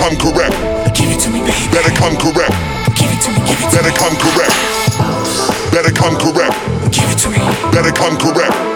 come correct. Give it to me, baby. Better come correct. Give it to me, give it to Better come correct. Better come correct. Give it to me. Better come correct.